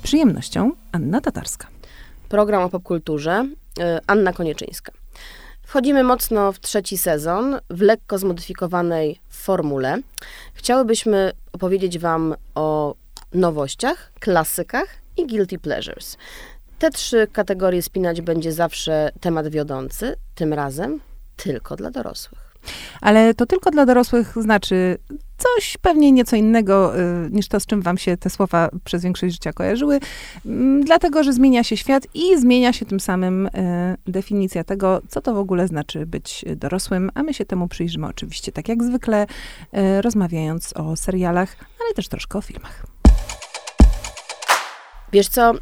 Z przyjemnością Anna Tatarska. Program o popkulturze y, Anna Konieczyńska. Wchodzimy mocno w trzeci sezon w lekko zmodyfikowanej formule. Chciałybyśmy opowiedzieć Wam o nowościach, klasykach i guilty pleasures. Te trzy kategorie spinać będzie zawsze temat wiodący, tym razem tylko dla dorosłych. Ale to tylko dla dorosłych znaczy coś pewnie nieco innego y, niż to, z czym wam się te słowa przez większość życia kojarzyły, y, dlatego, że zmienia się świat i zmienia się tym samym y, definicja tego, co to w ogóle znaczy być dorosłym, a my się temu przyjrzymy oczywiście tak jak zwykle, y, rozmawiając o serialach, ale też troszkę o filmach. Wiesz co, y,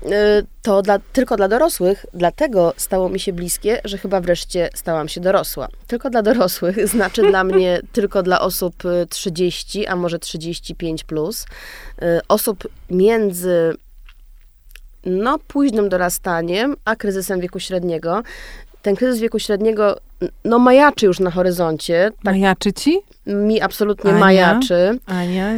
to dla, tylko dla dorosłych, dlatego stało mi się bliskie, że chyba wreszcie stałam się dorosła. Tylko dla dorosłych znaczy dla mnie tylko dla osób 30, y, a może 35 plus. Y, osób między no, późnym dorastaniem, a kryzysem wieku średniego. Ten kryzys wieku średniego, no, majaczy już na horyzoncie. Tak majaczy ci? Mi absolutnie Ania, majaczy. Ania,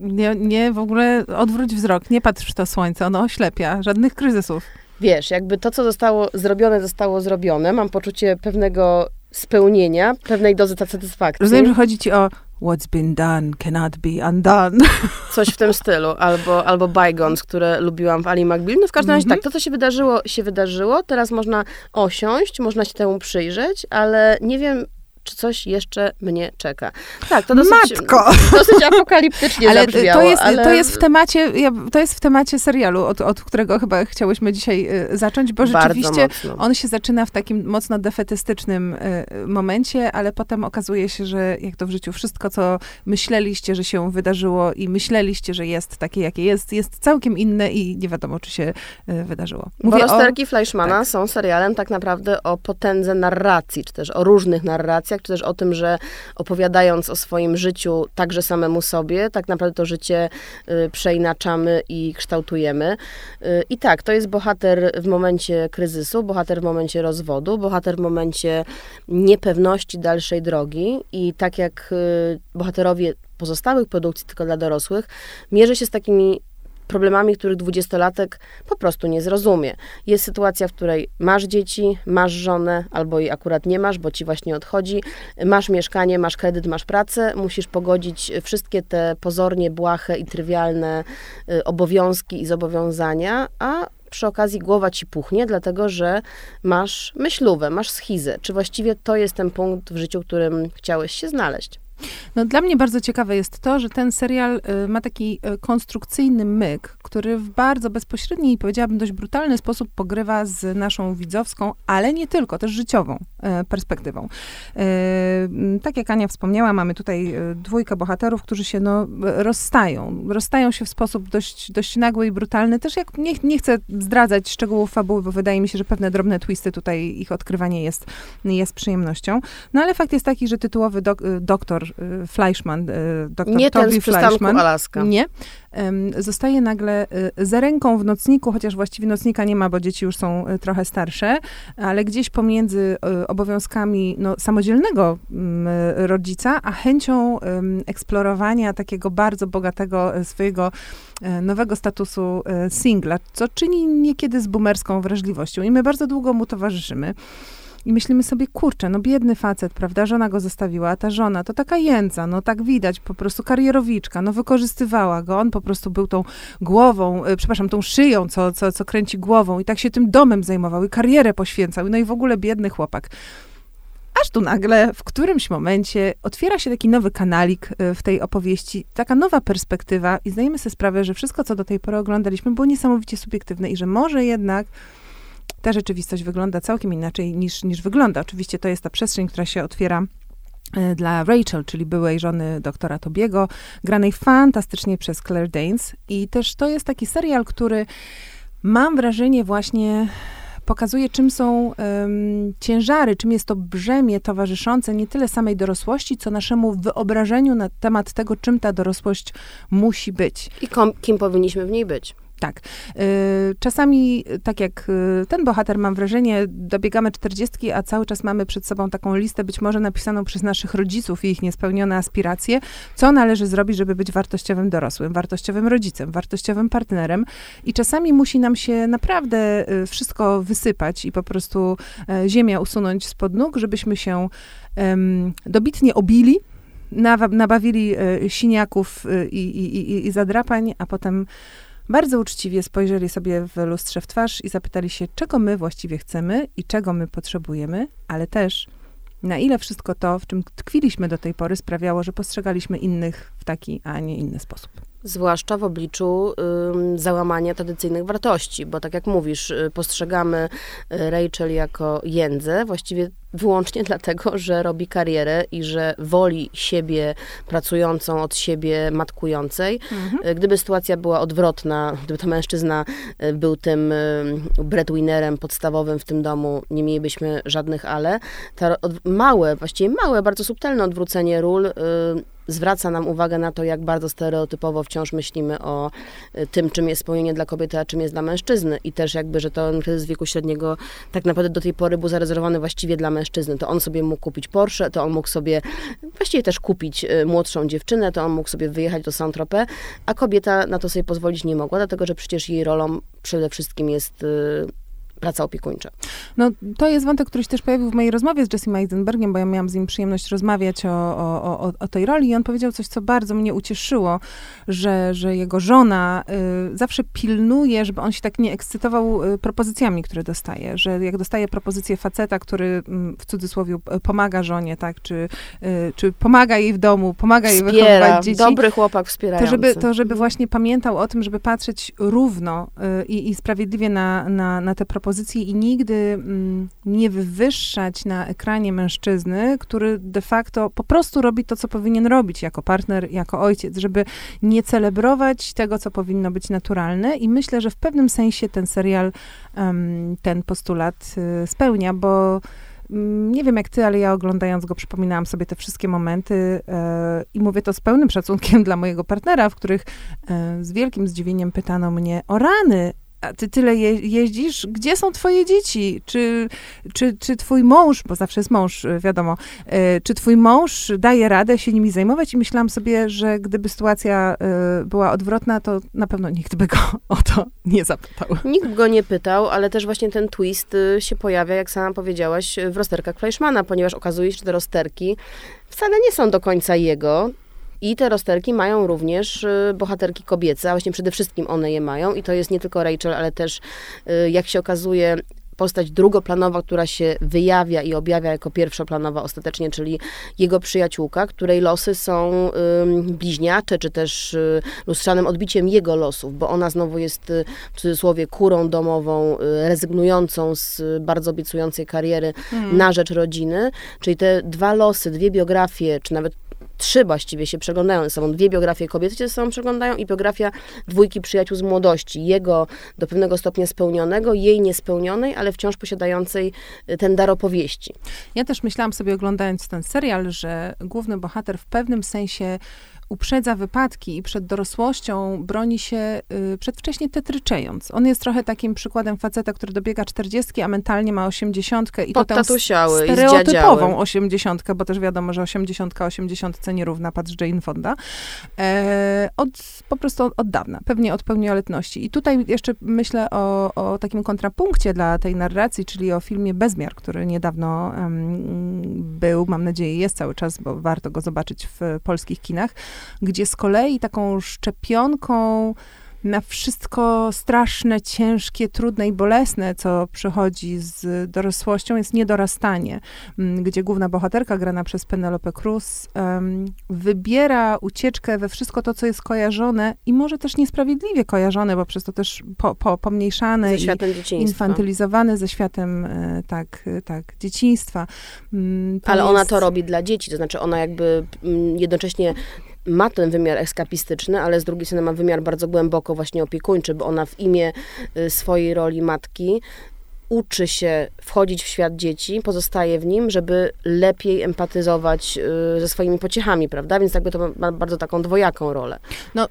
nie, nie, w ogóle odwróć wzrok, nie patrz w to słońce, ono oślepia, żadnych kryzysów. Wiesz, jakby to, co zostało zrobione, zostało zrobione. Mam poczucie pewnego spełnienia, pewnej dozy satysfakcji. Rozumiem, że chodzi ci o what's been done cannot be undone. Coś w tym stylu. Albo, albo Bygones, które lubiłam w Ali McBeal. No w każdym razie mm -hmm. tak, to, co się wydarzyło, się wydarzyło. Teraz można osiąść, można się temu przyjrzeć, ale nie wiem, czy coś jeszcze mnie czeka. Tak, to dosyć, Matko! dosyć apokaliptycznie ale zabrzmiało. To jest, ale to jest w temacie, to jest w temacie serialu, od, od którego chyba chciałyśmy dzisiaj y, zacząć, bo rzeczywiście on się zaczyna w takim mocno defetystycznym y, momencie, ale potem okazuje się, że jak to w życiu, wszystko, co myśleliście, że się wydarzyło i myśleliście, że jest takie, jakie jest, jest całkiem inne i nie wiadomo, czy się y, wydarzyło. Mówię bo rozterki o... Fleischmana tak. są serialem tak naprawdę o potędze narracji, czy też o różnych narracjach, czy też o tym, że opowiadając o swoim życiu także samemu sobie, tak naprawdę to życie y, przeinaczamy i kształtujemy. Y, I tak, to jest bohater w momencie kryzysu, bohater w momencie rozwodu, bohater w momencie niepewności dalszej drogi i tak jak y, bohaterowie pozostałych produkcji tylko dla dorosłych, mierzy się z takimi problemami, których dwudziestolatek po prostu nie zrozumie. Jest sytuacja, w której masz dzieci, masz żonę, albo jej akurat nie masz, bo ci właśnie odchodzi, masz mieszkanie, masz kredyt, masz pracę, musisz pogodzić wszystkie te pozornie błahe i trywialne y, obowiązki i zobowiązania, a przy okazji głowa ci puchnie, dlatego że masz myślówę, masz schizę. Czy właściwie to jest ten punkt w życiu, w którym chciałeś się znaleźć? No, dla mnie bardzo ciekawe jest to, że ten serial y, ma taki y, konstrukcyjny myk, który w bardzo bezpośredni i powiedziałabym dość brutalny sposób pogrywa z naszą widzowską, ale nie tylko, też życiową y, perspektywą. Tak jak Ania wspomniała, mamy tutaj dwójkę bohaterów, którzy się no, rozstają. Rozstają się w sposób dość, dość nagły i brutalny. Też jak nie, nie chcę zdradzać szczegółów fabuły, bo wydaje mi się, że pewne drobne twisty tutaj, ich odkrywanie jest, jest przyjemnością. No ale fakt jest taki, że tytułowy dok, doktor Fleischman, y, dr nie Toby ten z Fleischman, Alaska. Nie. Zostaje nagle y, za ręką w nocniku, chociaż właściwie nocnika nie ma, bo dzieci już są trochę starsze, ale gdzieś pomiędzy obowiązkami no, samodzielnego mm, rodzica, a chęcią eksplorowania takiego bardzo bogatego swojego nowego statusu singla, co czyni niekiedy z boomerską wrażliwością. I my bardzo długo mu towarzyszymy. I myślimy sobie, kurczę, no biedny facet, prawda, żona go zostawiła, a ta żona to taka jęca, no tak widać, po prostu karierowiczka, no wykorzystywała go, on po prostu był tą głową, y, przepraszam, tą szyją, co, co, co kręci głową i tak się tym domem zajmował i karierę poświęcał, no i w ogóle biedny chłopak. Aż tu nagle w którymś momencie otwiera się taki nowy kanalik y, w tej opowieści, taka nowa perspektywa i zdajemy sobie sprawę, że wszystko, co do tej pory oglądaliśmy, było niesamowicie subiektywne i że może jednak ta rzeczywistość wygląda całkiem inaczej niż, niż wygląda. Oczywiście to jest ta przestrzeń, która się otwiera e, dla Rachel, czyli byłej żony doktora Tobiego, granej fantastycznie przez Claire Danes. I też to jest taki serial, który mam wrażenie właśnie pokazuje, czym są um, ciężary, czym jest to brzemię towarzyszące nie tyle samej dorosłości, co naszemu wyobrażeniu na temat tego, czym ta dorosłość musi być. I kom, kim powinniśmy w niej być. Tak. Y, czasami, tak jak y, ten bohater, mam wrażenie, dobiegamy czterdziestki, a cały czas mamy przed sobą taką listę, być może napisaną przez naszych rodziców i ich niespełnione aspiracje, co należy zrobić, żeby być wartościowym dorosłym, wartościowym rodzicem, wartościowym partnerem. I czasami musi nam się naprawdę y, wszystko wysypać i po prostu e, ziemia usunąć spod nóg, żebyśmy się um, dobitnie obili, nabawili e, siniaków i, i, i, i zadrapań, a potem bardzo uczciwie spojrzeli sobie w lustrze w twarz i zapytali się, czego my właściwie chcemy i czego my potrzebujemy, ale też na ile wszystko to, w czym tkwiliśmy do tej pory, sprawiało, że postrzegaliśmy innych w taki, a nie inny sposób. Zwłaszcza w obliczu y, załamania tradycyjnych wartości, bo tak jak mówisz, y, postrzegamy y, Rachel jako jędzę, właściwie wyłącznie dlatego, że robi karierę i że woli siebie pracującą od siebie matkującej. Mhm. Y, gdyby sytuacja była odwrotna, gdyby to mężczyzna był tym breadwinnerem podstawowym w tym domu, nie mielibyśmy żadnych ale. To małe, właściwie małe, bardzo subtelne odwrócenie ról zwraca nam uwagę na to, jak bardzo stereotypowo wciąż myślimy o y, tym, czym jest spełnienie dla kobiety, a czym jest dla mężczyzny. I też jakby, że ten kryzys wieku średniego tak naprawdę do tej pory był zarezerwowany właściwie dla mężczyzny. To on sobie mógł kupić Porsche, to on mógł sobie właściwie też kupić y, młodszą dziewczynę, to on mógł sobie wyjechać do Saint-Tropez, a kobieta na to sobie pozwolić nie mogła, dlatego że przecież jej rolą przede wszystkim jest y, praca opiekuńcza. No, to jest wątek, który się też pojawił w mojej rozmowie z Jessim Eisenbergiem, bo ja miałam z nim przyjemność rozmawiać o, o, o, o tej roli i on powiedział coś, co bardzo mnie ucieszyło, że, że jego żona y, zawsze pilnuje, żeby on się tak nie ekscytował y, propozycjami, które dostaje, że jak dostaje propozycję faceta, który y, w cudzysłowie y, pomaga żonie, tak, czy, y, czy pomaga jej w domu, pomaga Wspiera, jej wychowywać dzieci. dobry chłopak wspierający. To żeby, to żeby właśnie pamiętał o tym, żeby patrzeć równo y, i, i sprawiedliwie na, na, na te propozycje, i nigdy mm, nie wywyższać na ekranie mężczyzny, który de facto po prostu robi to, co powinien robić jako partner, jako ojciec, żeby nie celebrować tego, co powinno być naturalne. I myślę, że w pewnym sensie ten serial ten postulat y, spełnia, bo mm, nie wiem jak ty, ale ja oglądając go przypominałam sobie te wszystkie momenty e, i mówię to z pełnym szacunkiem dla mojego partnera, w których e, z wielkim zdziwieniem pytano mnie o rany, a ty tyle je, jeździsz, gdzie są twoje dzieci? Czy, czy, czy twój mąż, bo zawsze jest mąż, y, wiadomo, y, czy twój mąż daje radę się nimi zajmować? I myślałam sobie, że gdyby sytuacja y, była odwrotna, to na pewno nikt by go o to nie zapytał. Nikt go nie pytał, ale też właśnie ten twist się pojawia, jak sama powiedziałaś, w rozterkach Fleischmana, ponieważ okazuje się, że te rozterki wcale nie są do końca jego, i te rozterki mają również y, bohaterki kobiece, a właśnie przede wszystkim one je mają. I to jest nie tylko Rachel, ale też, y, jak się okazuje, postać drugoplanowa, która się wyjawia i objawia jako pierwszoplanowa ostatecznie, czyli jego przyjaciółka, której losy są y, bliźniacze, czy też y, lustrzanym odbiciem jego losów, bo ona znowu jest y, w cudzysłowie kurą domową, y, rezygnującą z bardzo obiecującej kariery hmm. na rzecz rodziny, czyli te dwa losy, dwie biografie, czy nawet trzy właściwie się przeglądają ze sobą. Dwie biografie kobiety się ze sobą przeglądają i biografia dwójki przyjaciół z młodości. Jego do pewnego stopnia spełnionego, jej niespełnionej, ale wciąż posiadającej y, ten dar opowieści. Ja też myślałam sobie oglądając ten serial, że główny bohater w pewnym sensie uprzedza wypadki i przed dorosłością broni się y, przedwcześnie tetryczejąc. On jest trochę takim przykładem faceta, który dobiega czterdziestki, a mentalnie ma osiemdziesiątkę i to tę stereotypową osiemdziesiątkę, bo też wiadomo, że osiemdziesiątka osiemdziesiątce nierówna, patrz Jane Fonda, e, od, po prostu od, od dawna, pewnie od pełnioletności. I tutaj jeszcze myślę o, o takim kontrapunkcie dla tej narracji, czyli o filmie Bezmiar, który niedawno um, był, mam nadzieję jest cały czas, bo warto go zobaczyć w polskich kinach, gdzie z kolei taką szczepionką na wszystko straszne, ciężkie, trudne i bolesne, co przychodzi z dorosłością, jest niedorastanie, mm, gdzie główna bohaterka, grana przez Penelope Cruz, um, wybiera ucieczkę we wszystko to, co jest kojarzone i może też niesprawiedliwie kojarzone, bo przez to też po, po, pomniejszane i infantylizowane ze światem, e, tak, tak, dzieciństwa. Mm, Ale jest... ona to robi dla dzieci, to znaczy ona jakby mm, jednocześnie ma ten wymiar eskapistyczny, ale z drugiej strony ma wymiar bardzo głęboko właśnie opiekuńczy, bo ona w imię y, swojej roli matki uczy się wchodzić w świat dzieci, pozostaje w nim, żeby lepiej empatyzować y, ze swoimi pociechami, prawda? Więc jakby to ma bardzo taką dwojaką rolę. No,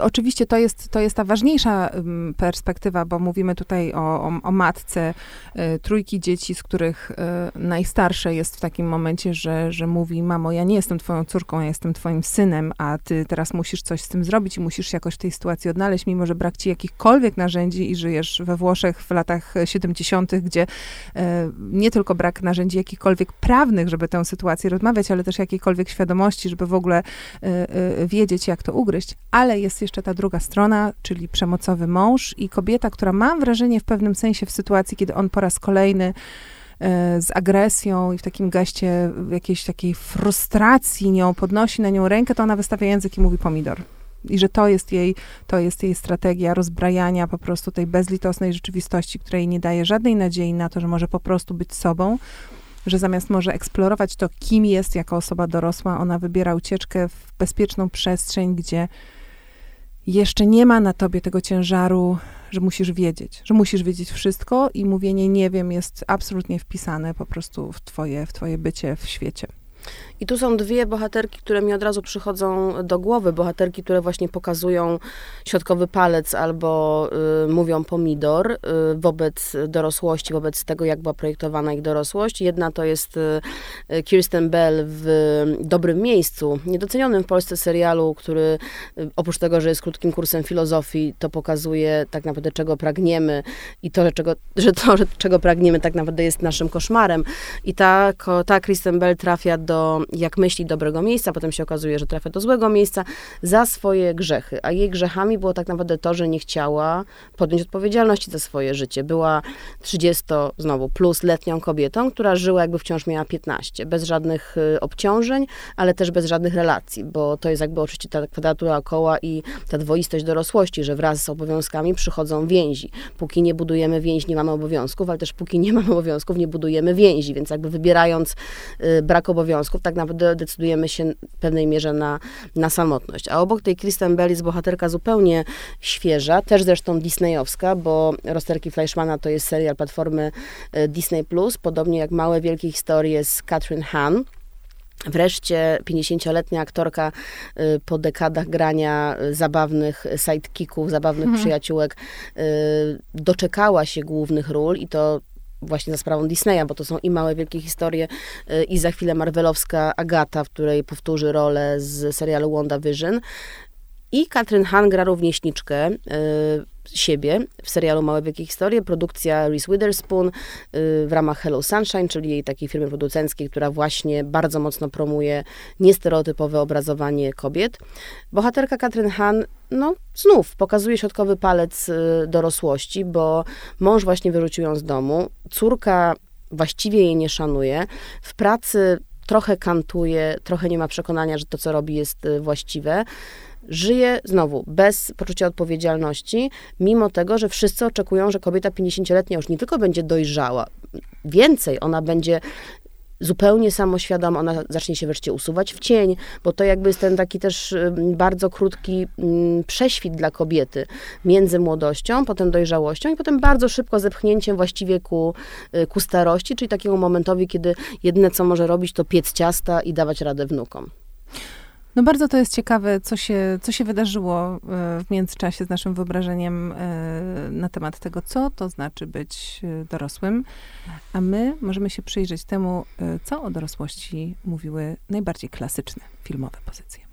oczywiście to jest, to jest ta ważniejsza perspektywa, bo mówimy tutaj o, o, o matce y, trójki dzieci, z których y, najstarsze jest w takim momencie, że, że mówi, mamo, ja nie jestem twoją córką, ja jestem twoim synem, a ty teraz musisz coś z tym zrobić i musisz się jakoś w tej sytuacji odnaleźć, mimo że brak ci jakichkolwiek narzędzi i żyjesz we Włoszech w latach 70 gdzie e, nie tylko brak narzędzi jakichkolwiek prawnych, żeby tę sytuację rozmawiać, ale też jakiejkolwiek świadomości, żeby w ogóle e, e, wiedzieć, jak to ugryźć, ale jest jeszcze ta druga strona, czyli przemocowy mąż i kobieta, która mam wrażenie w pewnym sensie w sytuacji, kiedy on po raz kolejny z agresją i w takim geście jakiejś takiej frustracji nią podnosi na nią rękę, to ona wystawia język i mówi pomidor i że to jest jej, to jest jej strategia rozbrajania po prostu tej bezlitosnej rzeczywistości, której nie daje żadnej nadziei na to, że może po prostu być sobą, że zamiast może eksplorować to, kim jest jako osoba dorosła, ona wybiera ucieczkę w bezpieczną przestrzeń, gdzie jeszcze nie ma na tobie tego ciężaru, że musisz wiedzieć, że musisz wiedzieć wszystko i mówienie nie wiem jest absolutnie wpisane po prostu w twoje, w twoje bycie w świecie. I tu są dwie bohaterki, które mi od razu przychodzą do głowy. Bohaterki, które właśnie pokazują środkowy palec albo y, mówią pomidor y, wobec dorosłości, wobec tego, jak była projektowana ich dorosłość. Jedna to jest y, Kirsten Bell w Dobrym Miejscu, niedocenionym w Polsce serialu, który y, oprócz tego, że jest krótkim kursem filozofii, to pokazuje tak naprawdę, czego pragniemy i to, że, czego, że to, że czego pragniemy, tak naprawdę jest naszym koszmarem. I ta, ta Kristen Bell trafia do jak myśli, dobrego miejsca, potem się okazuje, że trafia do złego miejsca za swoje grzechy. A jej grzechami było tak naprawdę to, że nie chciała podjąć odpowiedzialności za swoje życie. Była 30, znowu, plus letnią kobietą, która żyła jakby wciąż miała 15, bez żadnych y, obciążeń, ale też bez żadnych relacji, bo to jest jakby oczywiście ta kwadratura koła i ta dwoistość dorosłości, że wraz z obowiązkami przychodzą więzi. Póki nie budujemy więzi, nie mamy obowiązków, ale też póki nie mamy obowiązków, nie budujemy więzi, więc jakby wybierając y, brak obowiązków, tak naprawdę decydujemy się w pewnej mierze na, na samotność. A obok tej Kristen Bell jest bohaterka zupełnie świeża, też zresztą disneyowska, bo Rozterki Fleischmana to jest serial platformy e, Disney+, podobnie jak Małe Wielkie Historie z Catherine Hahn. Wreszcie 50-letnia aktorka y, po dekadach grania y, zabawnych sidekicków, zabawnych mhm. przyjaciółek doczekała się głównych ról i to właśnie za sprawą Disneya, bo to są i małe, wielkie historie, y, i za chwilę Marvelowska Agata, w której powtórzy rolę z serialu WandaVision. I Katrin Han gra rówieśniczkę y, siebie w serialu Małe Wielkie Historie. Produkcja Reese Witherspoon y, w ramach Hello Sunshine, czyli jej takiej firmy producenckiej, która właśnie bardzo mocno promuje niestereotypowe obrazowanie kobiet. Bohaterka Katrin Han, no znów pokazuje środkowy palec y, dorosłości, bo mąż właśnie wyrzucił ją z domu. Córka właściwie jej nie szanuje. W pracy trochę kantuje, trochę nie ma przekonania, że to, co robi, jest y, właściwe żyje znowu bez poczucia odpowiedzialności, mimo tego, że wszyscy oczekują, że kobieta 50-letnia już nie tylko będzie dojrzała, więcej, ona będzie zupełnie samoświadoma, ona zacznie się wreszcie usuwać w cień, bo to jakby jest ten taki też bardzo krótki prześwit dla kobiety między młodością, potem dojrzałością i potem bardzo szybko zepchnięciem właściwie ku, y, ku starości, czyli takiemu momentowi, kiedy jedyne co może robić to piec ciasta i dawać radę wnukom. No bardzo to jest ciekawe, co się, co się wydarzyło e, w międzyczasie z naszym wyobrażeniem e, na temat tego, co to znaczy być e, dorosłym. A my możemy się przyjrzeć temu, co o dorosłości mówiły najbardziej klasyczne filmowe pozycje.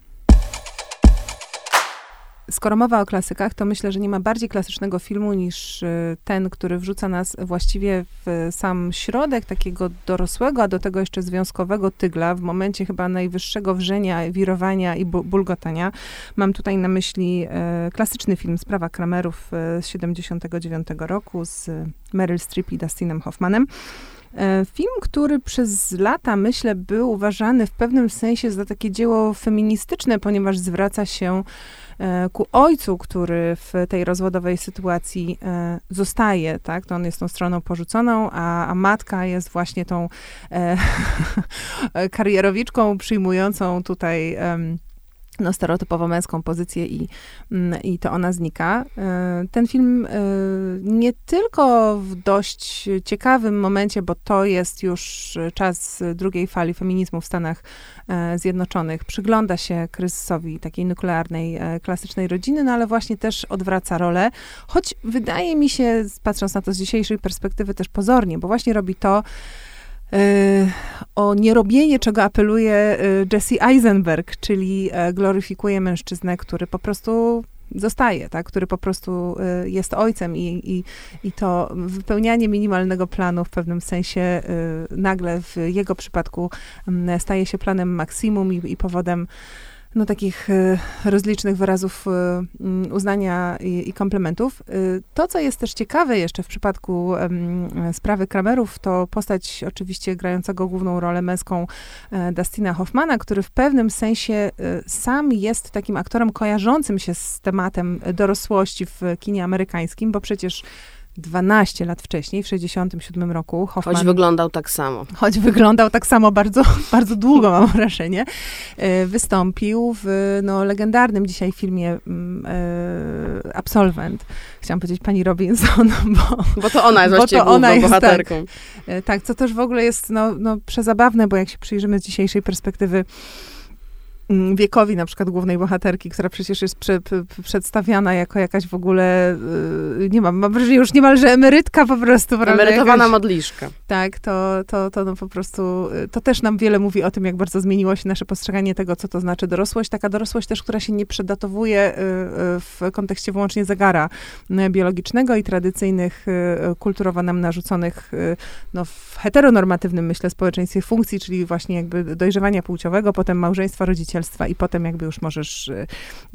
Skoro mowa o klasykach, to myślę, że nie ma bardziej klasycznego filmu niż y, ten, który wrzuca nas właściwie w sam środek takiego dorosłego, a do tego jeszcze związkowego tygla, w momencie chyba najwyższego wrzenia, wirowania i bulgotania. Mam tutaj na myśli e, klasyczny film Sprawa Kramerów e, z 79 roku z Meryl Streep i Dustinem Hoffmanem. E, film, który przez lata, myślę, był uważany w pewnym sensie za takie dzieło feministyczne, ponieważ zwraca się ku ojcu, który w tej rozwodowej sytuacji e, zostaje, tak, to on jest tą stroną porzuconą, a, a matka jest właśnie tą e, karierowiczką przyjmującą tutaj no, stereotypowo męską pozycję i, mm, i to ona znika. E, ten film e, nie tylko w dość ciekawym momencie, bo to jest już czas drugiej fali feminizmu w Stanach e, Zjednoczonych, przygląda się kryzysowi takiej nuklearnej, klasycznej rodziny, no ale właśnie też odwraca rolę, choć wydaje mi się, patrząc na to z dzisiejszej perspektywy też pozornie, bo właśnie robi to, o nierobienie, czego apeluje Jesse Eisenberg, czyli gloryfikuje mężczyznę, który po prostu zostaje, tak? który po prostu jest ojcem i, i, i to wypełnianie minimalnego planu w pewnym sensie nagle w jego przypadku staje się planem maksimum i, i powodem no, takich e, rozlicznych wyrazów e, mm, uznania i, i, komplementów. E, to, co jest też ciekawe jeszcze w przypadku sprawy Kramerów, to postać oczywiście grającego główną rolę męską Dustina Hoffmana, który w pewnym sensie sam jest takim aktorem kojarzącym się z tematem dorosłości w kinie amerykańskim, bo przecież 12 lat wcześniej, w 67 roku. Hoffman, choć wyglądał tak samo. Choć wyglądał tak samo bardzo, bardzo długo, mam wrażenie. E, wystąpił w no, legendarnym dzisiaj filmie mm, e, Absolwent. Chciałam powiedzieć pani Robinson, bo... Bo to ona jest właściwie ona jest, tak. bohaterką. Tak, tak, co też w ogóle jest no, no, przezabawne, bo jak się przyjrzymy z dzisiejszej perspektywy, wiekowi na przykład głównej bohaterki, która przecież jest prze, przedstawiana jako jakaś w ogóle, yy, nie mam, mam wrażenie już niemalże emerytka po prostu. Prawda? Emerytowana jakaś, modliszka. Tak, to, to, to no po prostu, y, to też nam wiele mówi o tym, jak bardzo zmieniło się nasze postrzeganie tego, co to znaczy dorosłość. Taka dorosłość też, która się nie przedatowuje y, y, w kontekście wyłącznie zegara biologicznego i tradycyjnych, kulturowo nam narzuconych no, w heteronormatywnym, myślę, społeczeństwie funkcji, czyli właśnie jakby dojrzewania płciowego, potem małżeństwa, rodzicielstwa, i potem jakby już możesz e,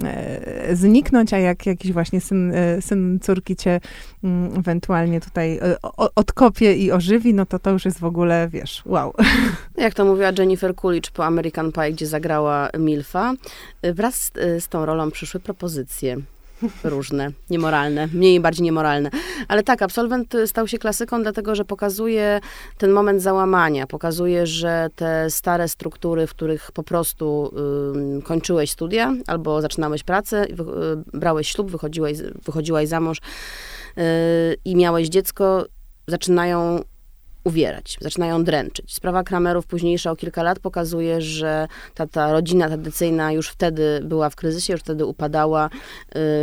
e, zniknąć, a jak jakiś właśnie syn, e, syn córki cię mm, ewentualnie tutaj odkopie i ożywi, no to to już jest w ogóle, wiesz, wow. Jak to mówiła Jennifer Coolidge po American Pie, gdzie zagrała Milfa, wraz z, z tą rolą przyszły propozycje różne, niemoralne, mniej bardziej niemoralne. Ale tak, absolwent stał się klasyką, dlatego że pokazuje ten moment załamania, pokazuje, że te stare struktury, w których po prostu y, kończyłeś studia albo zaczynałeś pracę, y, brałeś ślub, wychodziłeś, wychodziłaś za mąż y, i miałeś dziecko, zaczynają uwierać, zaczynają dręczyć. Sprawa Kramerów późniejsza o kilka lat pokazuje, że ta, ta rodzina tradycyjna już wtedy była w kryzysie, już wtedy upadała,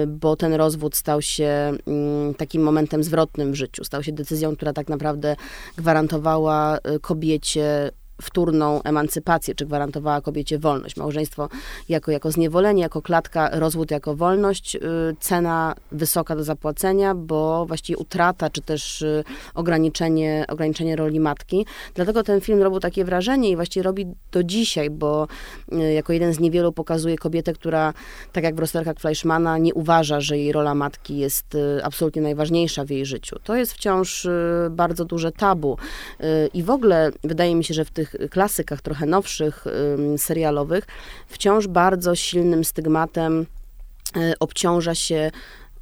y, bo ten rozwód stał się mm, takim momentem zwrotnym w życiu. Stał się decyzją, która tak naprawdę gwarantowała y, kobiecie wtórną emancypację, czy gwarantowała kobiecie wolność. Małżeństwo jako, jako zniewolenie, jako klatka, rozwód jako wolność, y, cena wysoka do zapłacenia, bo właściwie utrata, czy też y, ograniczenie, ograniczenie roli matki. Dlatego ten film robił takie wrażenie i właściwie robi do dzisiaj, bo y, jako jeden z niewielu pokazuje kobietę, która, tak jak w rozterkach Fleischmana, nie uważa, że jej rola matki jest absolutnie najważniejsza w jej życiu. To jest wciąż bardzo duże tabu. I w ogóle wydaje mi się, że w tych klasykach trochę nowszych serialowych, wciąż bardzo silnym stygmatem y, obciąża się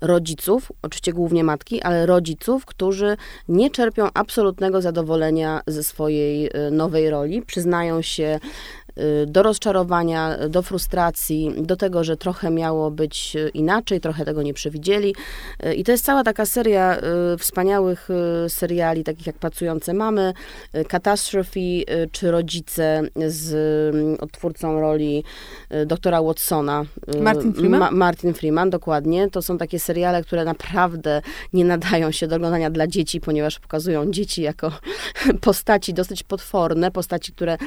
rodziców, oczywiście głównie matki, ale rodziców, którzy nie czerpią absolutnego zadowolenia ze swojej y, nowej roli, przyznają się Y, do rozczarowania, do frustracji, do tego, że trochę miało być inaczej, trochę tego nie przewidzieli. Y, I to jest cała taka seria y, wspaniałych seriali, takich jak Pracujące Mamy, Catastrophe, czy Rodzice z odtwórcą roli doktora Watsona. Martin Freeman? Ma Martin Freeman, dokładnie. To są takie seriale, które naprawdę nie nadają się do oglądania dla dzieci, ponieważ pokazują dzieci jako postaci dosyć potworne, postaci, które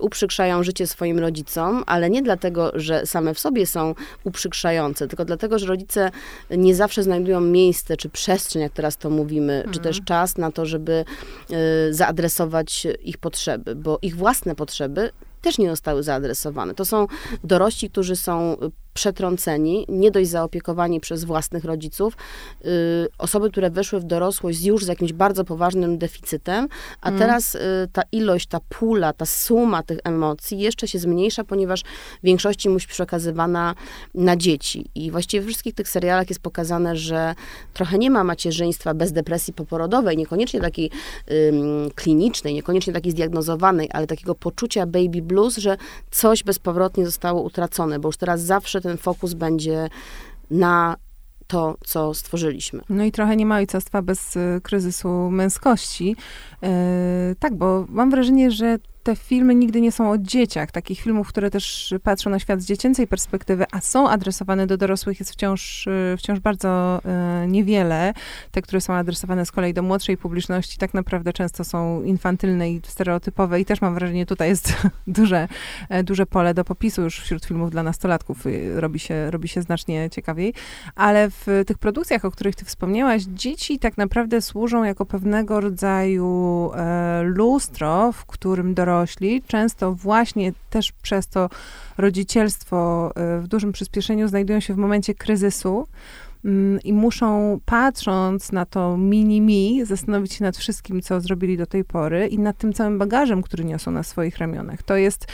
uprzykrzają życie swoim rodzicom, ale nie dlatego, że same w sobie są uprzykrzające, tylko dlatego, że rodzice nie zawsze znajdują miejsce czy przestrzeń, jak teraz to mówimy, mhm. czy też czas na to, żeby y, zaadresować ich potrzeby, bo ich własne potrzeby też nie zostały zaadresowane. To są dorośli, którzy są przetrąceni, nie dość zaopiekowani przez własnych rodziców, y, osoby, które weszły w dorosłość już z jakimś bardzo poważnym deficytem, a mm. teraz y, ta ilość, ta pula, ta suma tych emocji jeszcze się zmniejsza, ponieważ w większości musi przekazywana na dzieci. I właściwie w wszystkich tych serialach jest pokazane, że trochę nie ma macierzyństwa bez depresji poporodowej, niekoniecznie takiej klinicznej, niekoniecznie takiej zdiagnozowanej, ale takiego poczucia baby blues, że coś bezpowrotnie zostało utracone, bo już teraz zawsze ten fokus będzie na to, co stworzyliśmy. No i trochę nie ma ojcostwa bez y, kryzysu męskości. Yy, tak, bo mam wrażenie, że te filmy nigdy nie są o dzieciach. Takich filmów, które też patrzą na świat z dziecięcej perspektywy, a są adresowane do dorosłych, jest wciąż, y, wciąż bardzo y, niewiele. Te, które są adresowane z kolei do młodszej publiczności, tak naprawdę często są infantylne i stereotypowe i też mam wrażenie, tutaj jest duże, e, duże pole do popisu już wśród filmów dla nastolatków. Y, robi się, robi się znacznie ciekawiej. Ale w tych produkcjach, o których ty wspomniałaś, dzieci tak naprawdę służą jako pewnego rodzaju e, lustro, w którym dorośli dorośli, często właśnie też przez to rodzicielstwo y, w dużym przyspieszeniu znajdują się w momencie kryzysu i muszą, patrząc na to mini-mi, zastanowić się nad wszystkim, co zrobili do tej pory i nad tym całym bagażem, który niosą na swoich ramionach. To jest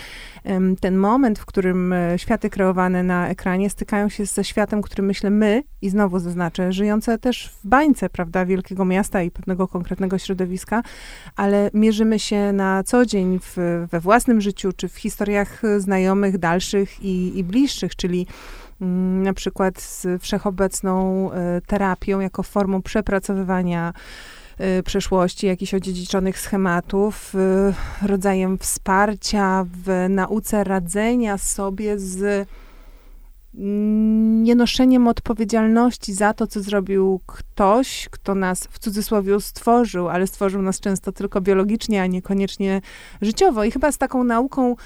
ten moment, w którym e, światy kreowane na ekranie stykają się ze światem, który myślę my, i znowu zaznaczę, żyjące też w bańce, prawda, wielkiego miasta i pewnego konkretnego środowiska, ale mierzymy się na co dzień w, we własnym życiu, czy w historiach znajomych, dalszych i, i bliższych, czyli mm, na przykład z wszechobecną e, terapią jako formą przepracowywania Y, przeszłości, jakichś odziedziczonych schematów, y, rodzajem wsparcia w nauce radzenia sobie z nienoszeniem odpowiedzialności za to, co zrobił ktoś, kto nas w cudzysłowie stworzył, ale stworzył nas często tylko biologicznie, a niekoniecznie życiowo. I chyba z taką nauką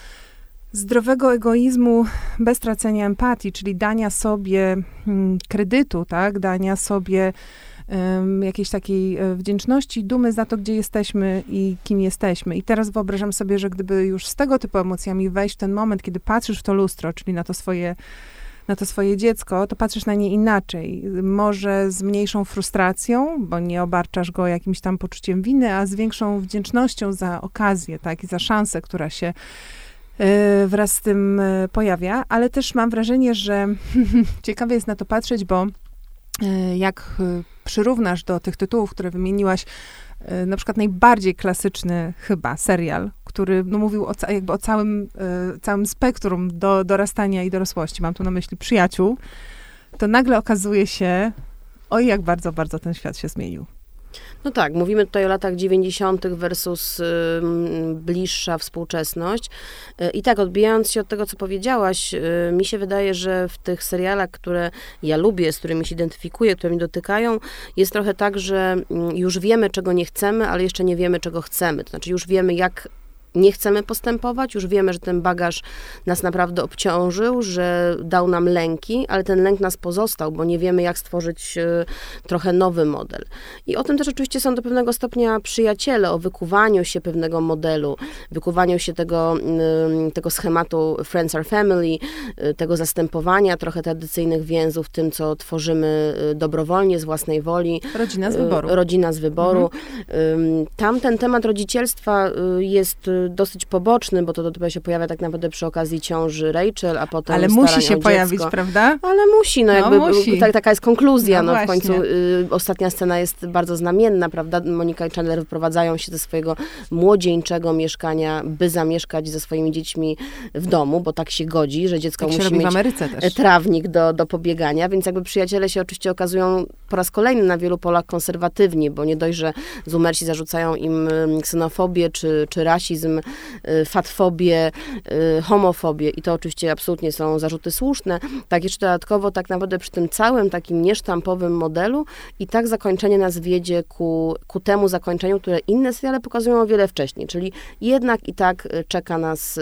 zdrowego egoizmu bez tracenia empatii, czyli dania sobie mm, kredytu, tak, dania sobie jakiejś takiej e, wdzięczności, dumy za to, gdzie jesteśmy i kim jesteśmy. I teraz wyobrażam sobie, że gdyby już z tego typu emocjami wejść w ten moment, kiedy patrzysz w to lustro, czyli na to swoje na to swoje dziecko, to patrzysz na nie inaczej. Może z mniejszą frustracją, bo nie obarczasz go jakimś tam poczuciem winy, a z większą wdzięcznością za okazję, tak, i za szansę, która się wraz z tym e, pojawia, ale też mam wrażenie, że ciekawe jest na to patrzeć, bo jak przyrównasz do tych tytułów, które wymieniłaś, e, na przykład najbardziej klasyczny chyba serial, który no, mówił o, jakby o całym, e, całym spektrum do dorastania i dorosłości, mam tu na myśli przyjaciół, to nagle okazuje się, oj jak bardzo, bardzo ten świat się zmienił. No tak, mówimy tutaj o latach 90. versus y, bliższa współczesność. Y, I tak, odbijając się od tego, co powiedziałaś, y, mi się wydaje, że w tych serialach, które ja lubię, z którymi się identyfikuję, które mi dotykają, jest trochę tak, że mm, już wiemy, czego nie chcemy, ale jeszcze nie wiemy, czego chcemy. To znaczy, już wiemy, jak nie chcemy postępować, już wiemy, że ten bagaż nas naprawdę obciążył, że dał nam lęki, ale ten lęk nas pozostał, bo nie wiemy, jak stworzyć e, trochę nowy model. I o tym też oczywiście są do pewnego stopnia przyjaciele, o wykuwaniu się pewnego modelu, wykuwaniu się tego, tego schematu Friends are Family, e, tego zastępowania trochę tradycyjnych więzów tym, co tworzymy e, dobrowolnie, z własnej woli. Rodzina z wyboru. Rodzina z wyboru. Mhm. Tam ten temat rodzicielstwa jest dosyć poboczny, bo to dopiero się pojawia tak naprawdę przy okazji ciąży Rachel, a potem Ale musi się pojawić, prawda? Ale musi, no, no jakby, musi. Tak, taka jest konkluzja, no, no w końcu y, ostatnia scena jest bardzo znamienna, prawda? Monika i Chandler wyprowadzają się ze swojego młodzieńczego mieszkania, by zamieszkać ze swoimi dziećmi w domu, bo tak się godzi, że dziecko tak musi mieć trawnik do, do pobiegania, więc jakby przyjaciele się oczywiście okazują po raz kolejny na wielu polach konserwatywni, bo nie dość, że zumersi zarzucają im ksenofobię czy, czy rasizm, Y, fatfobię, y, homofobię i to oczywiście absolutnie są zarzuty słuszne. Tak jeszcze dodatkowo tak naprawdę przy tym całym takim niesztampowym modelu i tak zakończenie nas wiedzie ku, ku temu zakończeniu, które inne seriale pokazują o wiele wcześniej, czyli jednak i tak y, czeka nas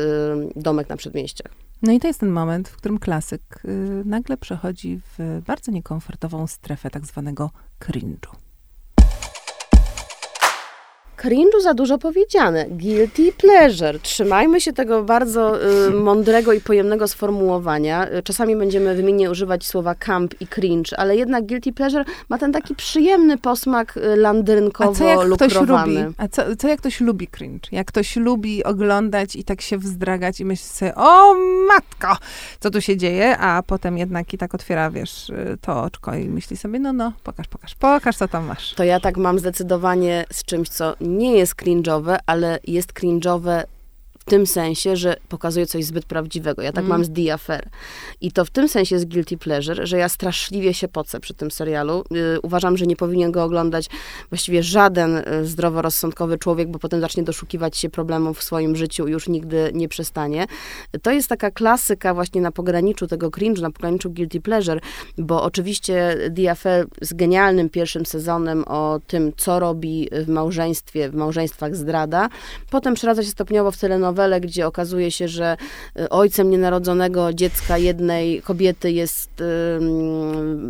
domek na przedmieściach. No i to jest ten moment, w którym klasyk nagle przechodzi w bardzo niekomfortową strefę tak zwanego cringe'u. Cringe'u za dużo powiedziane. Guilty pleasure. Trzymajmy się tego bardzo y, mądrego i pojemnego sformułowania. Czasami będziemy wymiennie używać słowa camp i cringe, ale jednak guilty pleasure ma ten taki przyjemny posmak y, landrynkowo-lukrowany. A co, co jak ktoś lubi cringe? Jak ktoś lubi oglądać i tak się wzdragać i myśli sobie, o matko, co tu się dzieje? A potem jednak i tak otwiera, wiesz, y, to oczko i myśli sobie, no, no, pokaż, pokaż, pokaż, co tam masz. To ja tak mam zdecydowanie z czymś, co nie jest cringe'owe, ale jest cringe'owe w tym sensie, że pokazuje coś zbyt prawdziwego. Ja tak mm. mam z The Affair. I to w tym sensie jest guilty pleasure, że ja straszliwie się pocę przy tym serialu. Yy, uważam, że nie powinien go oglądać właściwie żaden y, zdroworozsądkowy człowiek, bo potem zacznie doszukiwać się problemów w swoim życiu i już nigdy nie przestanie. To jest taka klasyka właśnie na pograniczu tego cringe, na pograniczu guilty pleasure, bo oczywiście The Affair z genialnym pierwszym sezonem o tym, co robi w małżeństwie, w małżeństwach zdrada. Potem przeradza się stopniowo w telenowelę nowelę, gdzie okazuje się, że y, ojcem nienarodzonego dziecka jednej kobiety jest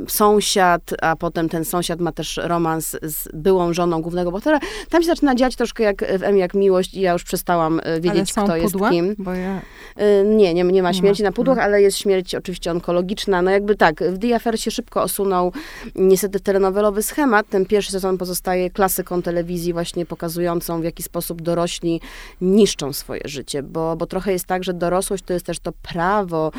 sąsiad, a potem ten sąsiad ma też romans z byłą żoną głównego bohatera. Tam się zaczyna dziać troszkę jak w M jak miłość i ja już przestałam y, wiedzieć, kto jest kim. Ja... Y, nie, nie, nie ma śmierci nie ma. na pudłach, ale jest śmierć oczywiście onkologiczna. No jakby tak, w The Affair się szybko osunął niestety telenowelowy schemat. Ten pierwszy sezon pozostaje klasyką telewizji właśnie pokazującą, w jaki sposób dorośli niszczą swoje życie, bo, bo trochę jest tak, że dorosłość to jest też to prawo,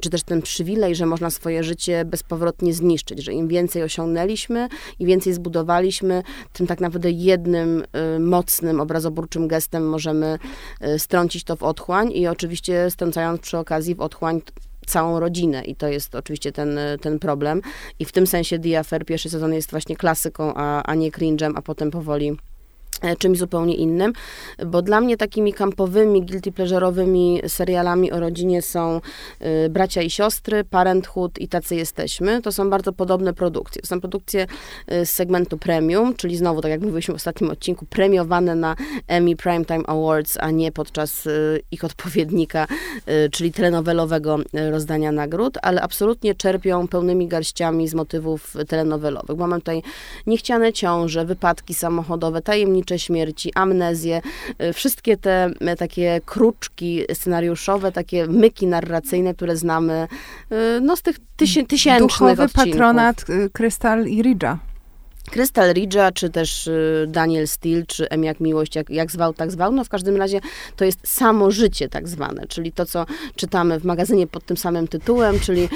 czy też ten przywilej, że można swoje życie bezpowrotnie zniszczyć, że im więcej osiągnęliśmy i więcej zbudowaliśmy, tym tak naprawdę jednym y, mocnym, obrazoburczym gestem możemy y, strącić to w otchłań i oczywiście strącając przy okazji w otchłań całą rodzinę i to jest oczywiście ten, ten problem. I w tym sensie The Affair pierwszy sezon jest właśnie klasyką, a, a nie cringe'em, a potem powoli czymś zupełnie innym, bo dla mnie takimi kampowymi, guilty pleasure'owymi serialami o rodzinie są y, Bracia i Siostry, Parenthood i Tacy Jesteśmy. To są bardzo podobne produkcje. To są produkcje y, z segmentu premium, czyli znowu, tak jak mówiliśmy w ostatnim odcinku, premiowane na Emmy Primetime Awards, a nie podczas y, ich odpowiednika, czyli telenowelowego rozdania nagród, ale absolutnie czerpią pełnymi garściami z motywów telenowelowych. Mamy tutaj niechciane ciąże, wypadki samochodowe, tajemnicze tajemnicze śmierci, amnezję, y, wszystkie te y, takie kruczki scenariuszowe, takie myki narracyjne, które znamy y, no, z tych tysię, tysięcznych Duchowy odcinków. patronat Krystal i Ridge'a. Crystal Ridge'a, czy też y, Daniel Steele, czy M jak miłość, jak, jak zwał, tak zwał. No w każdym razie to jest samo życie tak zwane, czyli to, co czytamy w magazynie pod tym samym tytułem, czyli y,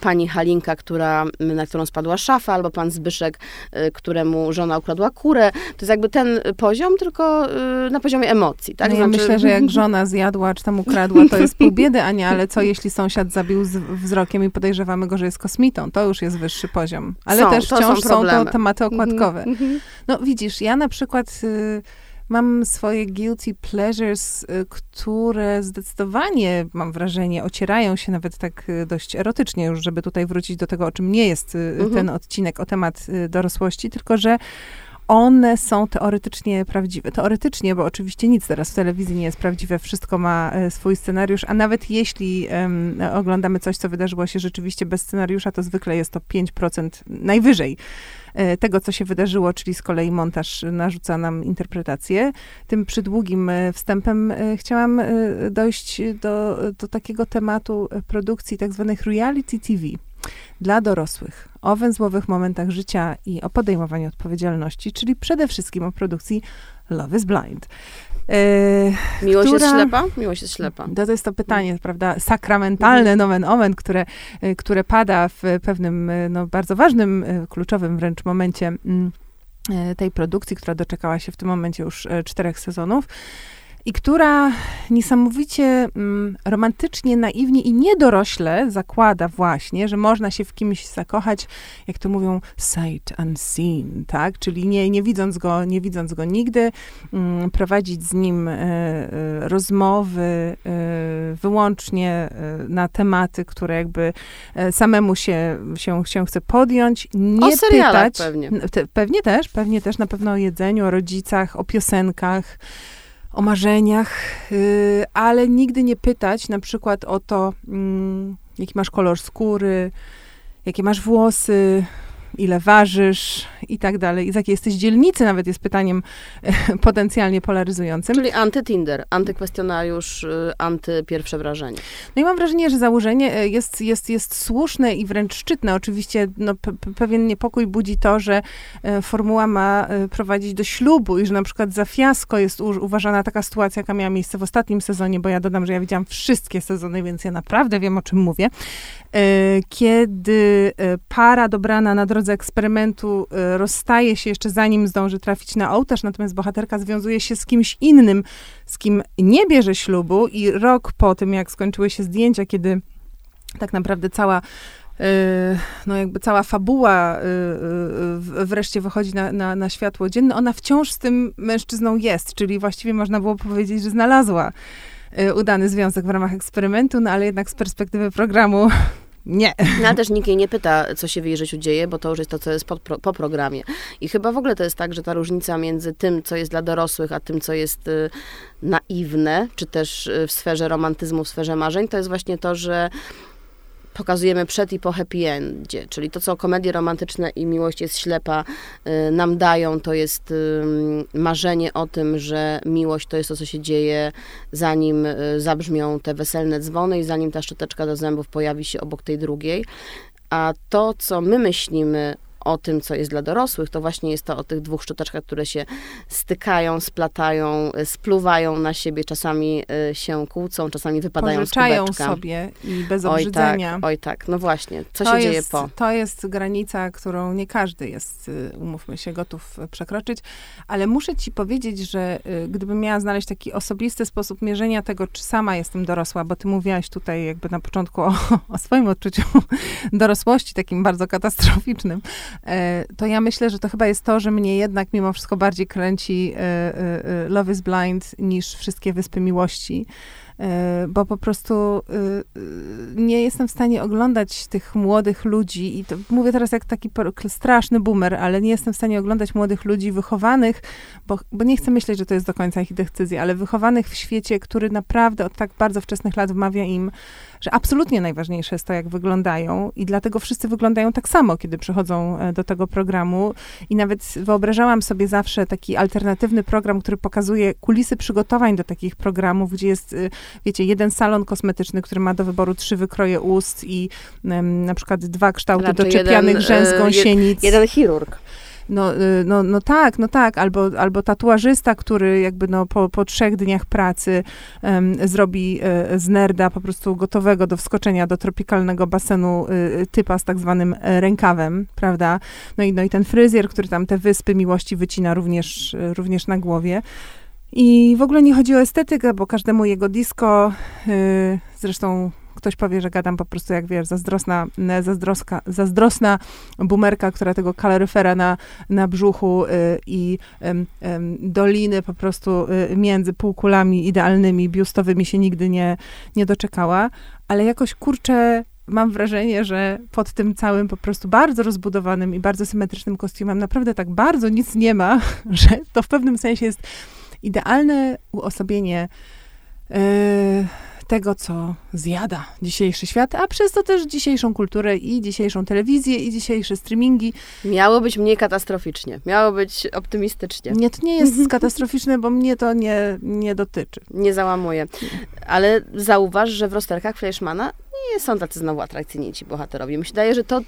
pani Halinka, która, na którą spadła szafa, albo pan Zbyszek, y, któremu żona ukradła kurę. To jest jakby ten poziom, tylko na poziomie emocji. Tak? No ja znaczy... myślę, że jak żona zjadła, czy tam ukradła, to jest pół biedy, a nie, ale co jeśli sąsiad zabił wzrokiem i podejrzewamy go, że jest kosmitą? To już jest wyższy poziom. Ale są, też wciąż są, są to tematy okładkowe. Mm -hmm. No widzisz, ja na przykład y, mam swoje guilty pleasures, y, które zdecydowanie, mam wrażenie, ocierają się nawet tak y, dość erotycznie już, żeby tutaj wrócić do tego, o czym nie jest mm -hmm. ten odcinek, o temat y, dorosłości, tylko że one są teoretycznie prawdziwe. Teoretycznie, bo oczywiście nic teraz w telewizji nie jest prawdziwe, wszystko ma e, swój scenariusz, a nawet jeśli um, oglądamy coś, co wydarzyło się rzeczywiście bez scenariusza, to zwykle jest to 5% najwyżej e, tego, co się wydarzyło, czyli z kolei montaż narzuca nam interpretację. Tym przydługim e, wstępem chciałam dojść do, do takiego tematu produkcji tak zwanych reality TV dla dorosłych, o węzłowych momentach życia i o podejmowaniu odpowiedzialności, czyli przede wszystkim o produkcji Love is Blind. E, Miłość która, jest ślepa? Miłość jest ślepa. To, to jest to pytanie, prawda, sakramentalne, mhm. nomen omen, które, e, które pada w pewnym e, no, bardzo ważnym, kluczowym wręcz momencie mm, tej produkcji, która doczekała się w tym momencie już czterech sezonów i która niesamowicie mm, romantycznie, naiwnie i niedorośle zakłada właśnie, że można się w kimś zakochać, jak to mówią, sight unseen, tak? Czyli nie, nie widząc go, nie widząc go nigdy, mm, prowadzić z nim y, y, rozmowy y, wyłącznie na tematy, które jakby samemu się, się, się chce podjąć, nie o pytać. pewnie. Pewnie też, pewnie też na pewno o jedzeniu, o rodzicach, o piosenkach, o marzeniach, yy, ale nigdy nie pytać na przykład o to, yy, jaki masz kolor skóry, jakie masz włosy, ile ważysz i tak dalej. I z jakiej jesteś dzielnicy nawet jest pytaniem potencjalnie polaryzującym. Czyli anty-Tinder, antykwestionariusz, y, anty-pierwsze wrażenie. No i mam wrażenie, że założenie e, jest, jest, jest słuszne i wręcz szczytne. Oczywiście no, pewien niepokój budzi to, że e, formuła ma e, prowadzić do ślubu i że na przykład za fiasko jest uważana taka sytuacja, jaka miała miejsce w ostatnim sezonie, bo ja dodam, że ja widziałam wszystkie sezony, więc ja naprawdę wiem, o czym mówię. Kiedy para dobrana na drodze eksperymentu rozstaje się jeszcze zanim zdąży trafić na ołtarz, natomiast bohaterka związuje się z kimś innym, z kim nie bierze ślubu i rok po tym, jak skończyły się zdjęcia, kiedy tak naprawdę cała y, no jakby cała fabuła y, y, wreszcie wychodzi na, na, na, światło dzienne, ona wciąż z tym mężczyzną jest, czyli właściwie można było powiedzieć, że znalazła udany związek w ramach eksperymentu, no ale jednak z perspektywy programu nie. No, ale też nikt jej nie pyta, co się w jej życiu dzieje, bo to już jest to, co jest po, po programie. I chyba w ogóle to jest tak, że ta różnica między tym, co jest dla dorosłych, a tym, co jest y, naiwne, czy też y, w sferze romantyzmu, w sferze marzeń, to jest właśnie to, że pokazujemy przed i po happy endzie, czyli to, co komedie romantyczne i miłość jest ślepa y, nam dają, to jest marzenie o tym, że miłość to jest to, co się dzieje, zanim y, zabrzmią te weselne dzwony i zanim ta szczoteczka do zębów pojawi się obok tej drugiej. A to, co my myślimy o tym, co jest dla dorosłych, to właśnie jest to o tych dwóch szczoteczkach, które się stykają, splatają, spluwają na siebie, czasami y, się kłócą, czasami wypadają Pożyczają z kubeczka. sobie i bez obrzydzenia. Oj tak, oj tak, no właśnie. Co to się jest, dzieje po? To jest granica, którą nie każdy jest, y, umówmy się, gotów przekroczyć, ale muszę ci powiedzieć, że y, gdybym miała znaleźć taki osobisty sposób mierzenia tego, czy sama jestem dorosła, bo ty mówiłaś tutaj jakby na początku o, o swoim odczuciu dorosłości, takim bardzo katastroficznym, E, to ja myślę, że to chyba jest to, że mnie jednak mimo wszystko bardziej kręci e, e, Love is Blind niż wszystkie Wyspy Miłości. E, bo po prostu e, e, nie jestem w stanie oglądać tych młodych ludzi i to mówię teraz jak taki straszny boomer, ale nie jestem w stanie oglądać młodych ludzi wychowanych, bo, bo nie chcę myśleć, że to jest do końca ich decyzja, ale wychowanych w świecie, który naprawdę od tak bardzo wczesnych lat wmawia im, że absolutnie najważniejsze jest to, jak wyglądają i dlatego wszyscy wyglądają tak samo, kiedy przychodzą do tego programu. I nawet wyobrażałam sobie zawsze taki alternatywny program, który pokazuje kulisy przygotowań do takich programów, gdzie jest wiecie, jeden salon kosmetyczny, który ma do wyboru trzy wykroje ust i um, na przykład dwa kształty Raczej doczepianych jeden, rzęs e, gąsienic. Jeden chirurg. No, y, no, no tak, no tak, albo, albo tatuażysta, który jakby no po, po trzech dniach pracy um, zrobi y, z nerda po prostu gotowego do wskoczenia do tropikalnego basenu y, typa z tak zwanym rękawem, prawda? No i, no i ten fryzjer, który tam te wyspy miłości wycina również, również na głowie. I w ogóle nie chodzi o estetykę, bo każdemu jego disco, yy, zresztą ktoś powie, że gadam po prostu, jak wiesz, zazdrosna, zazdroska, zazdrosna bumerka, która tego kaloryfera na, na brzuchu y, i doliny po prostu y, między półkulami idealnymi, biustowymi się nigdy nie, nie doczekała, ale jakoś kurczę, mam wrażenie, że pod tym całym po prostu bardzo rozbudowanym i bardzo symetrycznym kostiumem naprawdę tak bardzo nic nie ma, że to w pewnym sensie jest idealne uosobienie yy, tego, co zjada dzisiejszy świat, a przez to też dzisiejszą kulturę i dzisiejszą telewizję i dzisiejsze streamingi. Miało być mniej katastroficznie, miało być optymistycznie. Nie, to nie jest katastroficzne, bo mnie to nie, nie dotyczy. Nie załamuje. Ale zauważ, że w rozterkach Fleischmana nie są tacy znowu atrakcyjni ci bohaterowie. Mi się daje, że to,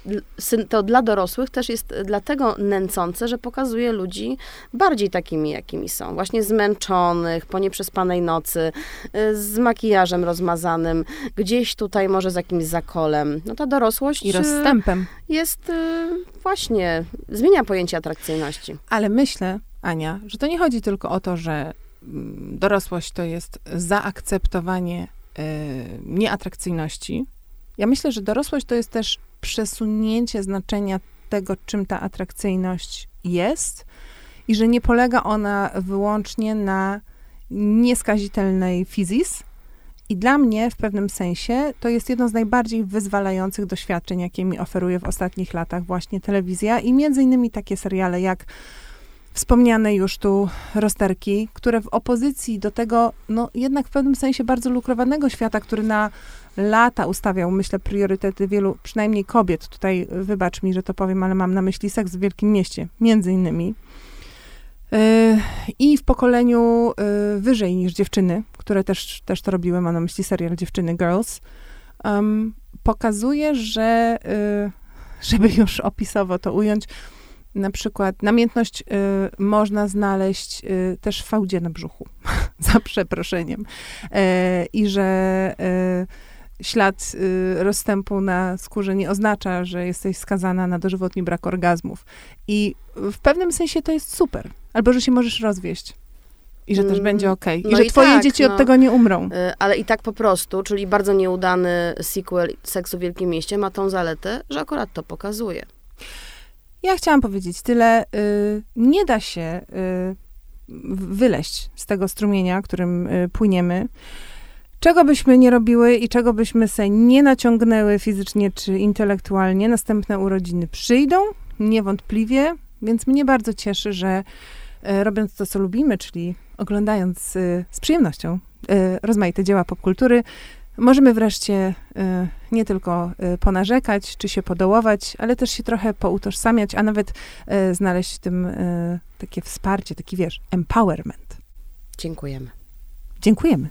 to dla dorosłych też jest dlatego nęcące, że pokazuje ludzi bardziej takimi, jakimi są. Właśnie zmęczonych, po nieprzespanej nocy, y, z makijażem rozmazanym, gdzieś tutaj może z jakimś zakolem. No ta dorosłość... I y, rozstępem. Jest y, właśnie, zmienia pojęcie atrakcyjności. Ale myślę, Ania, że to nie chodzi tylko o to, że mm, dorosłość to jest zaakceptowanie Y, nieatrakcyjności. Ja myślę, że dorosłość to jest też przesunięcie znaczenia tego, czym ta atrakcyjność jest i że nie polega ona wyłącznie na nieskazitelnej fizis. I dla mnie w pewnym sensie to jest jedno z najbardziej wyzwalających doświadczeń, jakie mi oferuje w ostatnich latach właśnie telewizja i między innymi takie seriale jak wspomniane już tu rozterki, które w opozycji do tego, no jednak w pewnym sensie bardzo lukrowanego świata, który na lata ustawiał, myślę, priorytety wielu, przynajmniej kobiet. Tutaj wybacz mi, że to powiem, ale mam na myśli seks w wielkim mieście, między innymi. Yy, I w pokoleniu yy, wyżej niż dziewczyny, które też, też to robiły, mam na myśli serial Dziewczyny Girls, um, pokazuje, że, yy, żeby już opisowo to ująć, na przykład namiętność y, można znaleźć y, też w fałdzie na brzuchu, za przeproszeniem. Y, I że y, ślad y, rozstępu na skórze nie oznacza, że jesteś skazana na dożywotni brak orgazmów. I w pewnym sensie to jest super. Albo, że się możesz rozwieść. I że też mm, będzie ok. I no że i twoje tak, dzieci no, od tego nie umrą. Y, ale i tak po prostu, czyli bardzo nieudany sequel Seksu w Wielkim Mieście ma tą zaletę, że akurat to pokazuje. Ja chciałam powiedzieć tyle. Y, nie da się y, wyleść z tego strumienia, którym y, płyniemy. Czego byśmy nie robiły i czego byśmy se nie naciągnęły fizycznie czy intelektualnie, następne urodziny przyjdą, niewątpliwie, więc mnie bardzo cieszy, że robiąc to, co lubimy, czyli oglądając z przyjemnością rozmaite dzieła popkultury, Możemy wreszcie y, nie tylko y, ponarzekać, czy się podołować, ale też się trochę poutożsamiać, a nawet y, znaleźć w tym takie wsparcie, taki wiesz, empowerment. Dziękujemy. Dziękujemy.